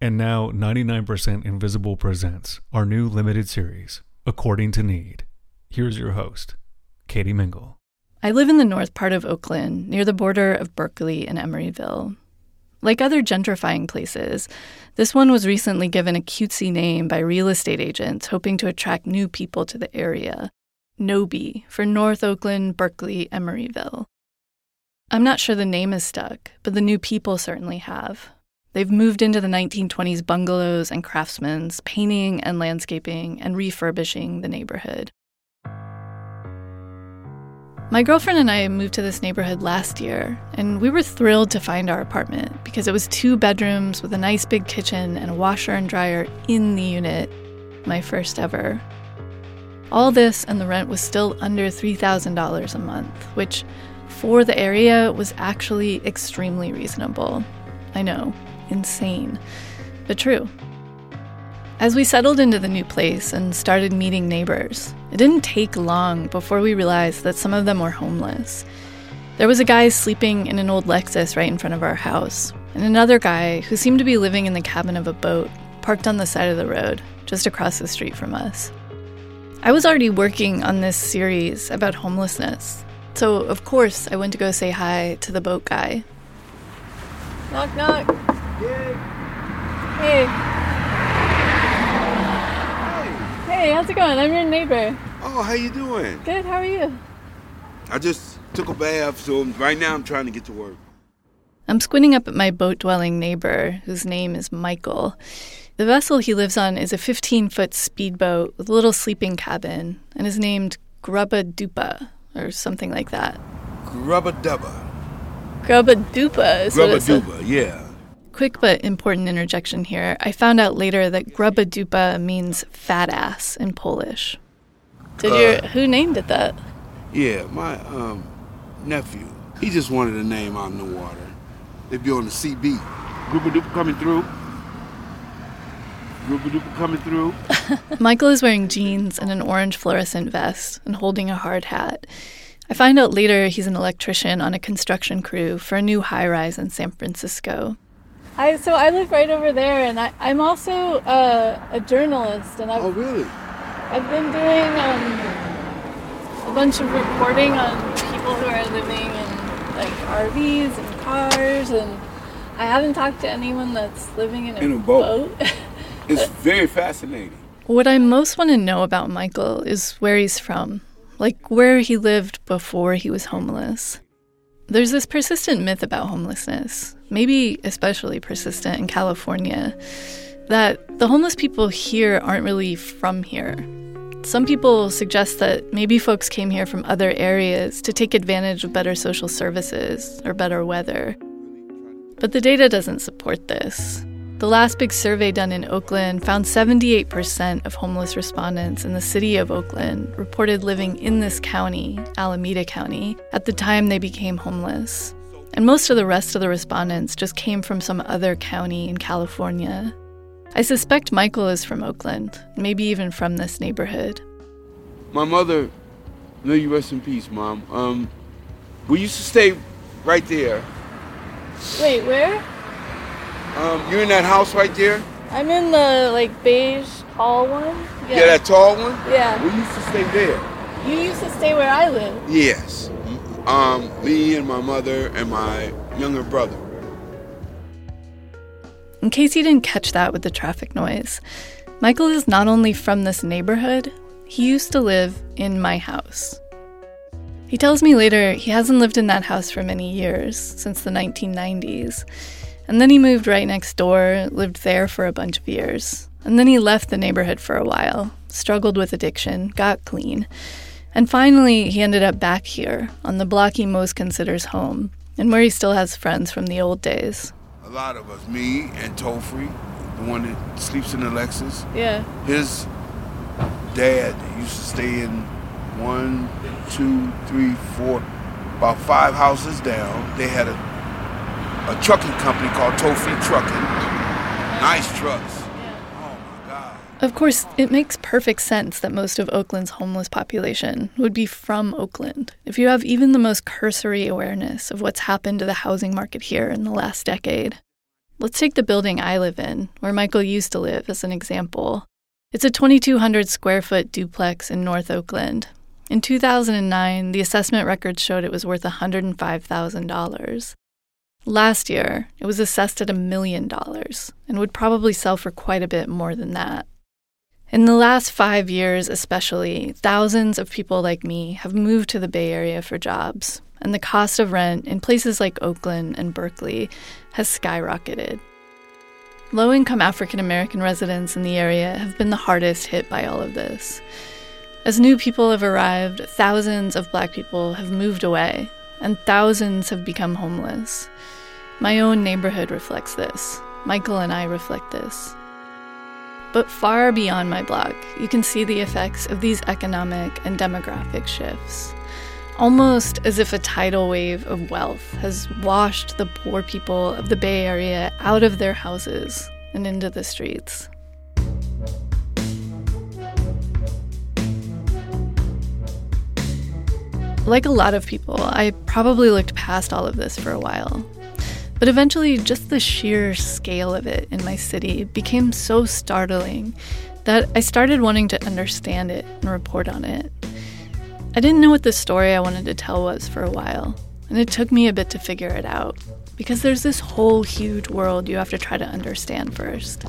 And now 99% Invisible presents our new limited series, According to Need. Here's your host, Katie Mingle. I live in the north part of Oakland, near the border of Berkeley and Emeryville. Like other gentrifying places, this one was recently given a cutesy name by real estate agents hoping to attract new people to the area NOBE for North Oakland, Berkeley, Emeryville. I'm not sure the name is stuck, but the new people certainly have. They've moved into the 1920s bungalows and craftsmen's, painting and landscaping and refurbishing the neighborhood. My girlfriend and I moved to this neighborhood last year, and we were thrilled to find our apartment because it was two bedrooms with a nice big kitchen and a washer and dryer in the unit. My first ever. All this and the rent was still under $3,000 a month, which for the area was actually extremely reasonable. I know, insane, but true. As we settled into the new place and started meeting neighbors, it didn't take long before we realized that some of them were homeless. There was a guy sleeping in an old Lexus right in front of our house, and another guy who seemed to be living in the cabin of a boat parked on the side of the road, just across the street from us. I was already working on this series about homelessness, so of course I went to go say hi to the boat guy. Knock, knock. Hey. Hey, Hey, how's it going? I'm your neighbor. Oh, how you doing? Good, how are you? I just took a bath, so right now I'm trying to get to work. I'm squinting up at my boat dwelling neighbor, whose name is Michael. The vessel he lives on is a 15 foot speedboat with a little sleeping cabin and is named Grubba Dupa, or something like that. Grubba dubba. Grubba Dupa is what Grubba it says. dubba, yeah. Quick but important interjection here. I found out later that Grubba Dupa means fat ass in Polish. Did Uh. your who named it that? Yeah, my um nephew. He just wanted a name out in the water. They'd be on the CB. Grubba dubba coming through. Grubba dubba coming through. Michael is wearing jeans and an orange fluorescent vest and holding a hard hat. I find out later he's an electrician on a construction crew for a new high rise in San Francisco. I so I live right over there, and I, I'm also uh, a journalist, and I've Oh, really? I've been doing um, a bunch of reporting on people who are living in like RVs and cars, and I haven't talked to anyone that's living in a, In a boat. It's very fascinating. what I most want to know about Michael is where he's from, like where he lived before he was homeless. There's this persistent myth about homelessness, maybe especially persistent in California, that the homeless people here aren't really from here. Some people suggest that maybe folks came here from other areas to take advantage of better social services or better weather. But the data doesn't support this. The last big survey done in Oakland found 78% of homeless respondents in the city of Oakland reported living in this county, Alameda County, at the time they became homeless. And most of the rest of the respondents just came from some other county in California. I suspect Michael is from Oakland, maybe even from this neighborhood. My mother, may you rest in peace, Mom. Um, we used to stay right there. Wait, where? Um, you're in that house right there? I'm in the like beige tall one. Yeah, that tall one? Yeah. We used to stay there. You used to stay where I live. Yes. Um, me and my mother and my younger brother. In case you didn't catch that with the traffic noise, Michael is not only from this neighborhood, he used to live in my house. He tells me later he hasn't lived in that house for many years, since the 1990s. And then he moved right next door, lived there for a bunch of years. And then he left the neighborhood for a while, struggled with addiction, got clean. And finally, he ended up back here, on the block he most considers home, and where he still has friends from the old days. A lot of us. Me and Tofree, the one that sleeps in the Lexus. Yeah. His dad used to stay in one, two, three, four, about five houses down. They had a a trucking company called Tofree Trucking. Nice trucks. Oh my God. Of course, it makes perfect sense that most of Oakland's homeless population would be from Oakland. If you have even the most cursory awareness of what's happened to the housing market here in the last decade. Let's take the building I live in, where Michael used to live, as an example. It's a 2,200 square foot duplex in North Oakland. In 2009, the assessment records showed it was worth $105,000. Last year, it was assessed at a million dollars and would probably sell for quite a bit more than that. In the last five years, especially, thousands of people like me have moved to the Bay Area for jobs, and the cost of rent in places like Oakland and Berkeley has skyrocketed. Low income African American residents in the area have been the hardest hit by all of this. As new people have arrived, thousands of black people have moved away, and thousands have become homeless. My own neighborhood reflects this. Michael and I reflect this. But far beyond my block, you can see the effects of these economic and demographic shifts. Almost as if a tidal wave of wealth has washed the poor people of the Bay Area out of their houses and into the streets. Like a lot of people, I probably looked past all of this for a while. But eventually, just the sheer scale of it in my city became so startling that I started wanting to understand it and report on it. I didn't know what the story I wanted to tell was for a while, and it took me a bit to figure it out, because there's this whole huge world you have to try to understand first.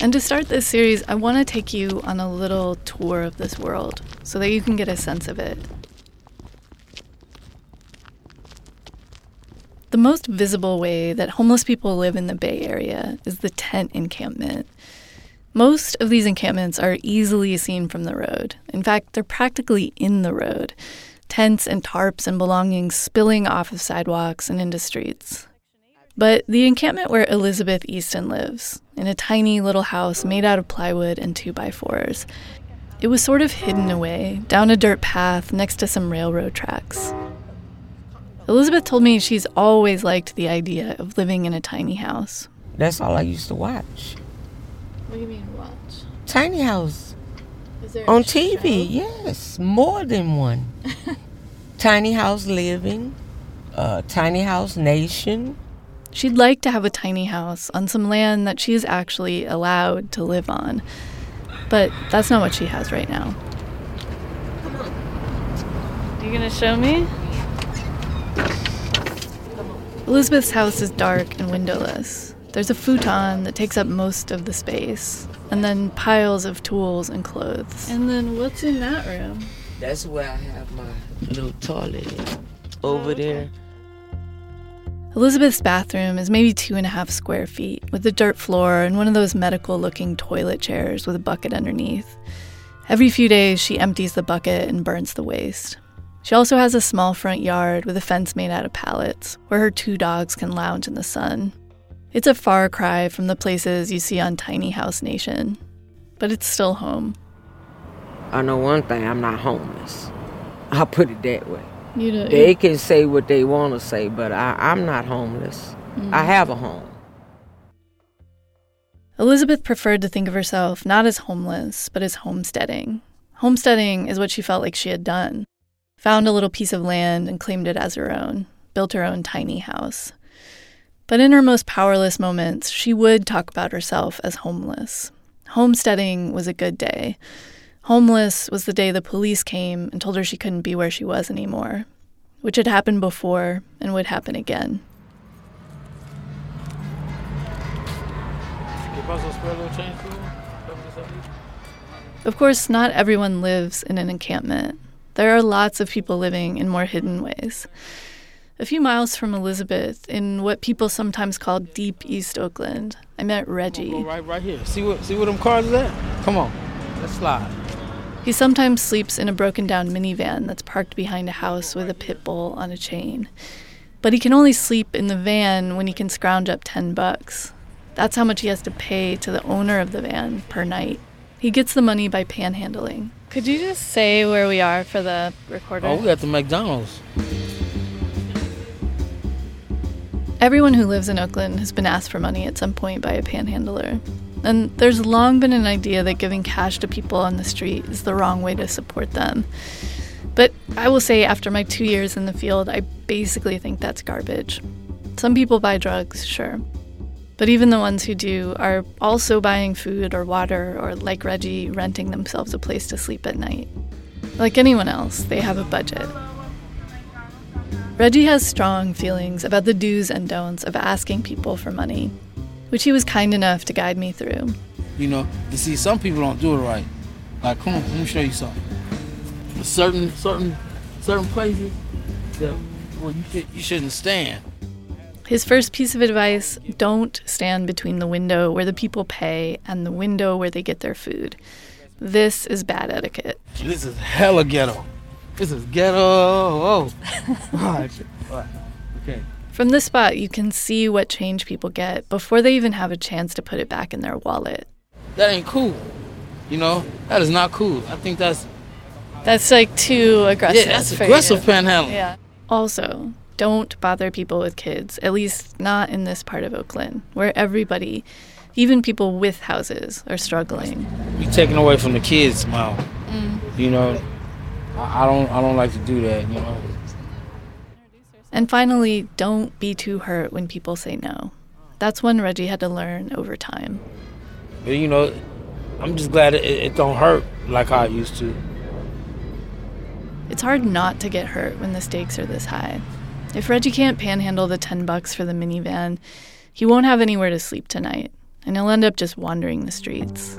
And to start this series, I want to take you on a little tour of this world so that you can get a sense of it. The most visible way that homeless people live in the Bay Area is the tent encampment. Most of these encampments are easily seen from the road. In fact, they're practically in the road tents and tarps and belongings spilling off of sidewalks and into streets. But the encampment where Elizabeth Easton lives, in a tiny little house made out of plywood and 2 by 4s it was sort of hidden away down a dirt path next to some railroad tracks. Elizabeth told me she's always liked the idea of living in a tiny house. That's all I used to watch. What do you mean watch? Tiny House on TV. Yes, more than one. Tiny House Living, uh, Tiny House Nation. She'd like to have a tiny house on some land that she is actually allowed to live on. But that's not what she has right now. You gonna show me? Elizabeth's house is dark and windowless. There's a futon that takes up most of the space, and then piles of tools and clothes. And then what's in that room? That's where I have my little toilet in. over there. Elizabeth's bathroom is maybe two and a half square feet, with a dirt floor and one of those medical looking toilet chairs with a bucket underneath. Every few days, she empties the bucket and burns the waste. She also has a small front yard with a fence made out of pallets, where her two dogs can lounge in the sun. It's a far cry from the places you see on Tiny House Nation, but it's still home. I know one thing, I'm not homeless. I'll put it that way. You know, They can say what they want to say, but I, I'm not homeless. I mm. have a home. Elizabeth preferred to think of herself not as homeless, but as homesteading. Homesteading is what she felt like she had done found a little piece of land and claimed it as her own, built her own tiny house. But in her most powerless moments, she would talk about herself as homeless. Homesteading was a good day. Homeless was the day the police came and told her she couldn't be where she was anymore, which had happened before and would happen again. Of course, not everyone lives in an encampment. There are lots of people living in more hidden ways. A few miles from Elizabeth, in what people sometimes call deep East Oakland, I met Reggie. Go right, right here. See what, see what them cars is at? Come on, let's slide. He sometimes sleeps in a broken down minivan that's parked behind a house with a pit bull on a chain. But he can only sleep in the van when he can scrounge up 10 bucks. That's how much he has to pay to the owner of the van per night. He gets the money by panhandling. Could you just say where we are for the recorder? Oh, we're at the McDonald's. Everyone who lives in Oakland has been asked for money at some point by a panhandler. And there's long been an idea that giving cash to people on the street is the wrong way to support them. But I will say, after my two years in the field, I basically think that's garbage. Some people buy drugs, sure. But even the ones who do are also buying food or water, or like Reggie, renting themselves a place to sleep at night. Like anyone else, they have a budget. Reggie has strong feelings about the do's and don'ts of asking people for money, which he was kind enough to guide me through. You know, you see, some people don't do it right. Like, come on, let me show you something. Certain, certain, certain places that well, you should, you shouldn't stand. His first piece of advice don't stand between the window where the people pay and the window where they get their food. This is bad etiquette. This is hella ghetto. This is ghetto. Oh. Okay. From this spot, you can see what change people get before they even have a chance to put it back in their wallet. That ain't cool. You know, that is not cool. I think that's That's like too aggressive. yeah, that's aggressive panhandling. Yeah. Also, don't bother people with kids, at least not in this part of Oakland, where everybody, even people with houses, are struggling. You're taking away from the kids, smile. Mm. You know, I, don't I don't like to do that. You know. And finally, don't be too hurt when people say no. That's one Reggie had to learn over time. But you know, I'm just glad it, it don't hurt like I used to. It's hard not to get hurt when the stakes are this high. If Reggie can't panhandle the 10 bucks for the minivan, he won't have anywhere to sleep tonight, and he'll end up just wandering the streets.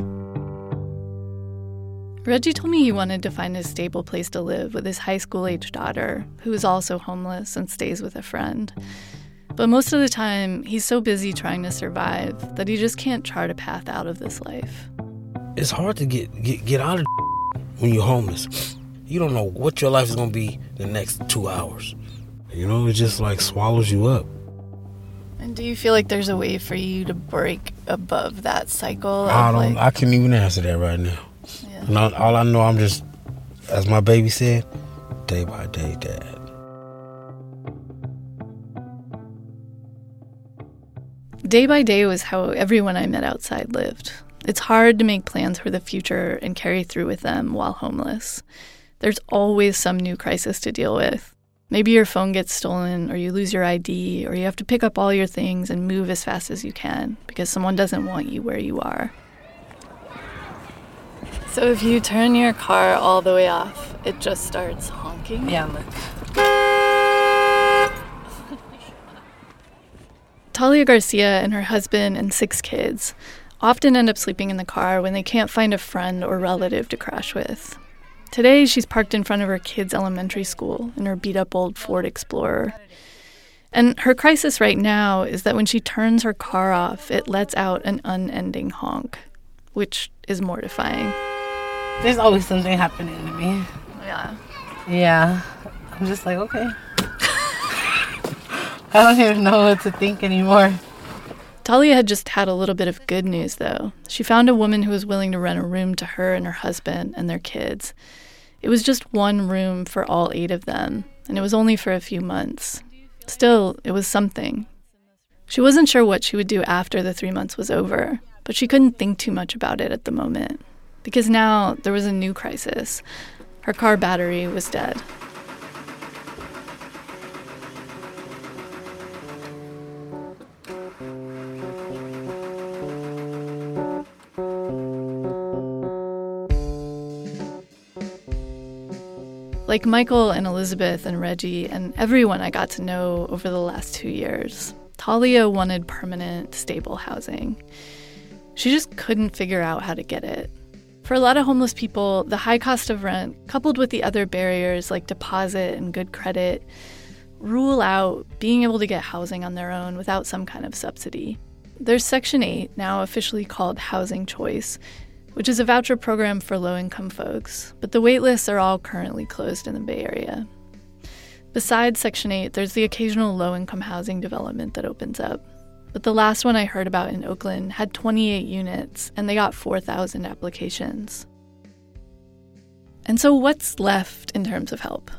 Reggie told me he wanted to find a stable place to live with his high school age daughter, who is also homeless and stays with a friend. But most of the time, he's so busy trying to survive that he just can't chart a path out of this life. It's hard to get get, get out of when you're homeless. You don't know what your life is gonna be the next two hours. You know, it just like swallows you up. And do you feel like there's a way for you to break above that cycle? I don't. like, I can't even answer that right now. Yeah. All I know, I'm just, as my baby said, day by day, dad. Day by day was how everyone I met outside lived. It's hard to make plans for the future and carry through with them while homeless. There's always some new crisis to deal with. Maybe your phone gets stolen, or you lose your ID, or you have to pick up all your things and move as fast as you can because someone doesn't want you where you are. So if you turn your car all the way off, it just starts honking? Yeah, look. Talia Garcia and her husband and six kids often end up sleeping in the car when they can't find a friend or relative to crash with. Today, she's parked in front of her kids' elementary school in her beat up old Ford Explorer. And her crisis right now is that when she turns her car off, it lets out an unending honk, which is mortifying. There's always something happening to me. Yeah. Yeah. I'm just like, okay. I don't even know what to think anymore. Talia had just had a little bit of good news, though. She found a woman who was willing to rent a room to her and her husband and their kids. It was just one room for all eight of them, and it was only for a few months. Still, it was something. She wasn't sure what she would do after the three months was over, but she couldn't think too much about it at the moment. Because now there was a new crisis. Her car battery was dead. Like Michael and Elizabeth and Reggie and everyone I got to know over the last two years, Talia wanted permanent, stable housing. She just couldn't figure out how to get it. For a lot of homeless people, the high cost of rent, coupled with the other barriers like deposit and good credit, rule out being able to get housing on their own without some kind of subsidy. There's Section 8, now officially called Housing Choice, which is a voucher program for low income folks, but the wait lists are all currently closed in the Bay Area. Besides Section 8, there's the occasional low income housing development that opens up. But the last one I heard about in Oakland had 28 units and they got 4,000 applications. And so, what's left in terms of help?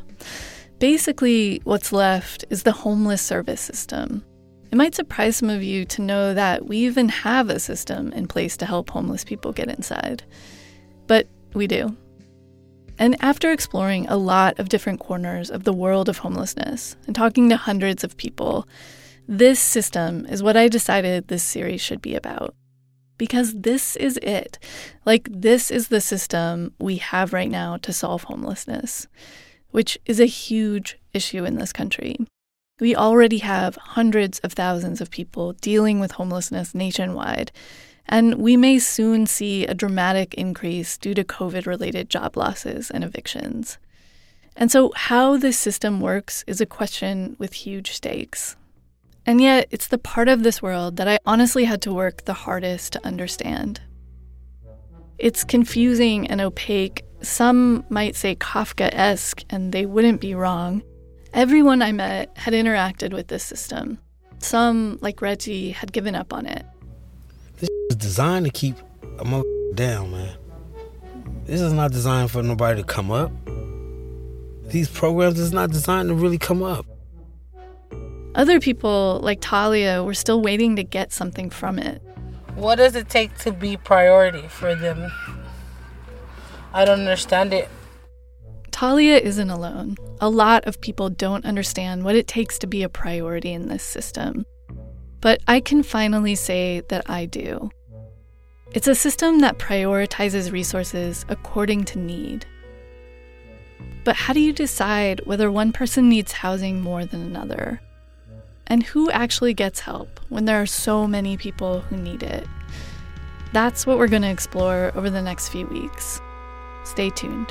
Basically, what's left is the homeless service system. It might surprise some of you to know that we even have a system in place to help homeless people get inside. But we do. And after exploring a lot of different corners of the world of homelessness and talking to hundreds of people, this system is what I decided this series should be about. Because this is it. Like, this is the system we have right now to solve homelessness, which is a huge issue in this country. We already have hundreds of thousands of people dealing with homelessness nationwide, and we may soon see a dramatic increase due to COVID related job losses and evictions. And so, how this system works is a question with huge stakes. And yet, it's the part of this world that I honestly had to work the hardest to understand. It's confusing and opaque. Some might say Kafka esque, and they wouldn't be wrong. Everyone I met had interacted with this system. Some, like Reggie, had given up on it. This is designed to keep a mother down, man. This is not designed for nobody to come up. These programs is not designed to really come up. Other people, like Talia, were still waiting to get something from it. What does it take to be priority for them? I don't understand it. Talia isn't alone. A lot of people don't understand what it takes to be a priority in this system. But I can finally say that I do. It's a system that prioritizes resources according to need. But how do you decide whether one person needs housing more than another? And who actually gets help when there are so many people who need it? That's what we're going to explore over the next few weeks. Stay tuned.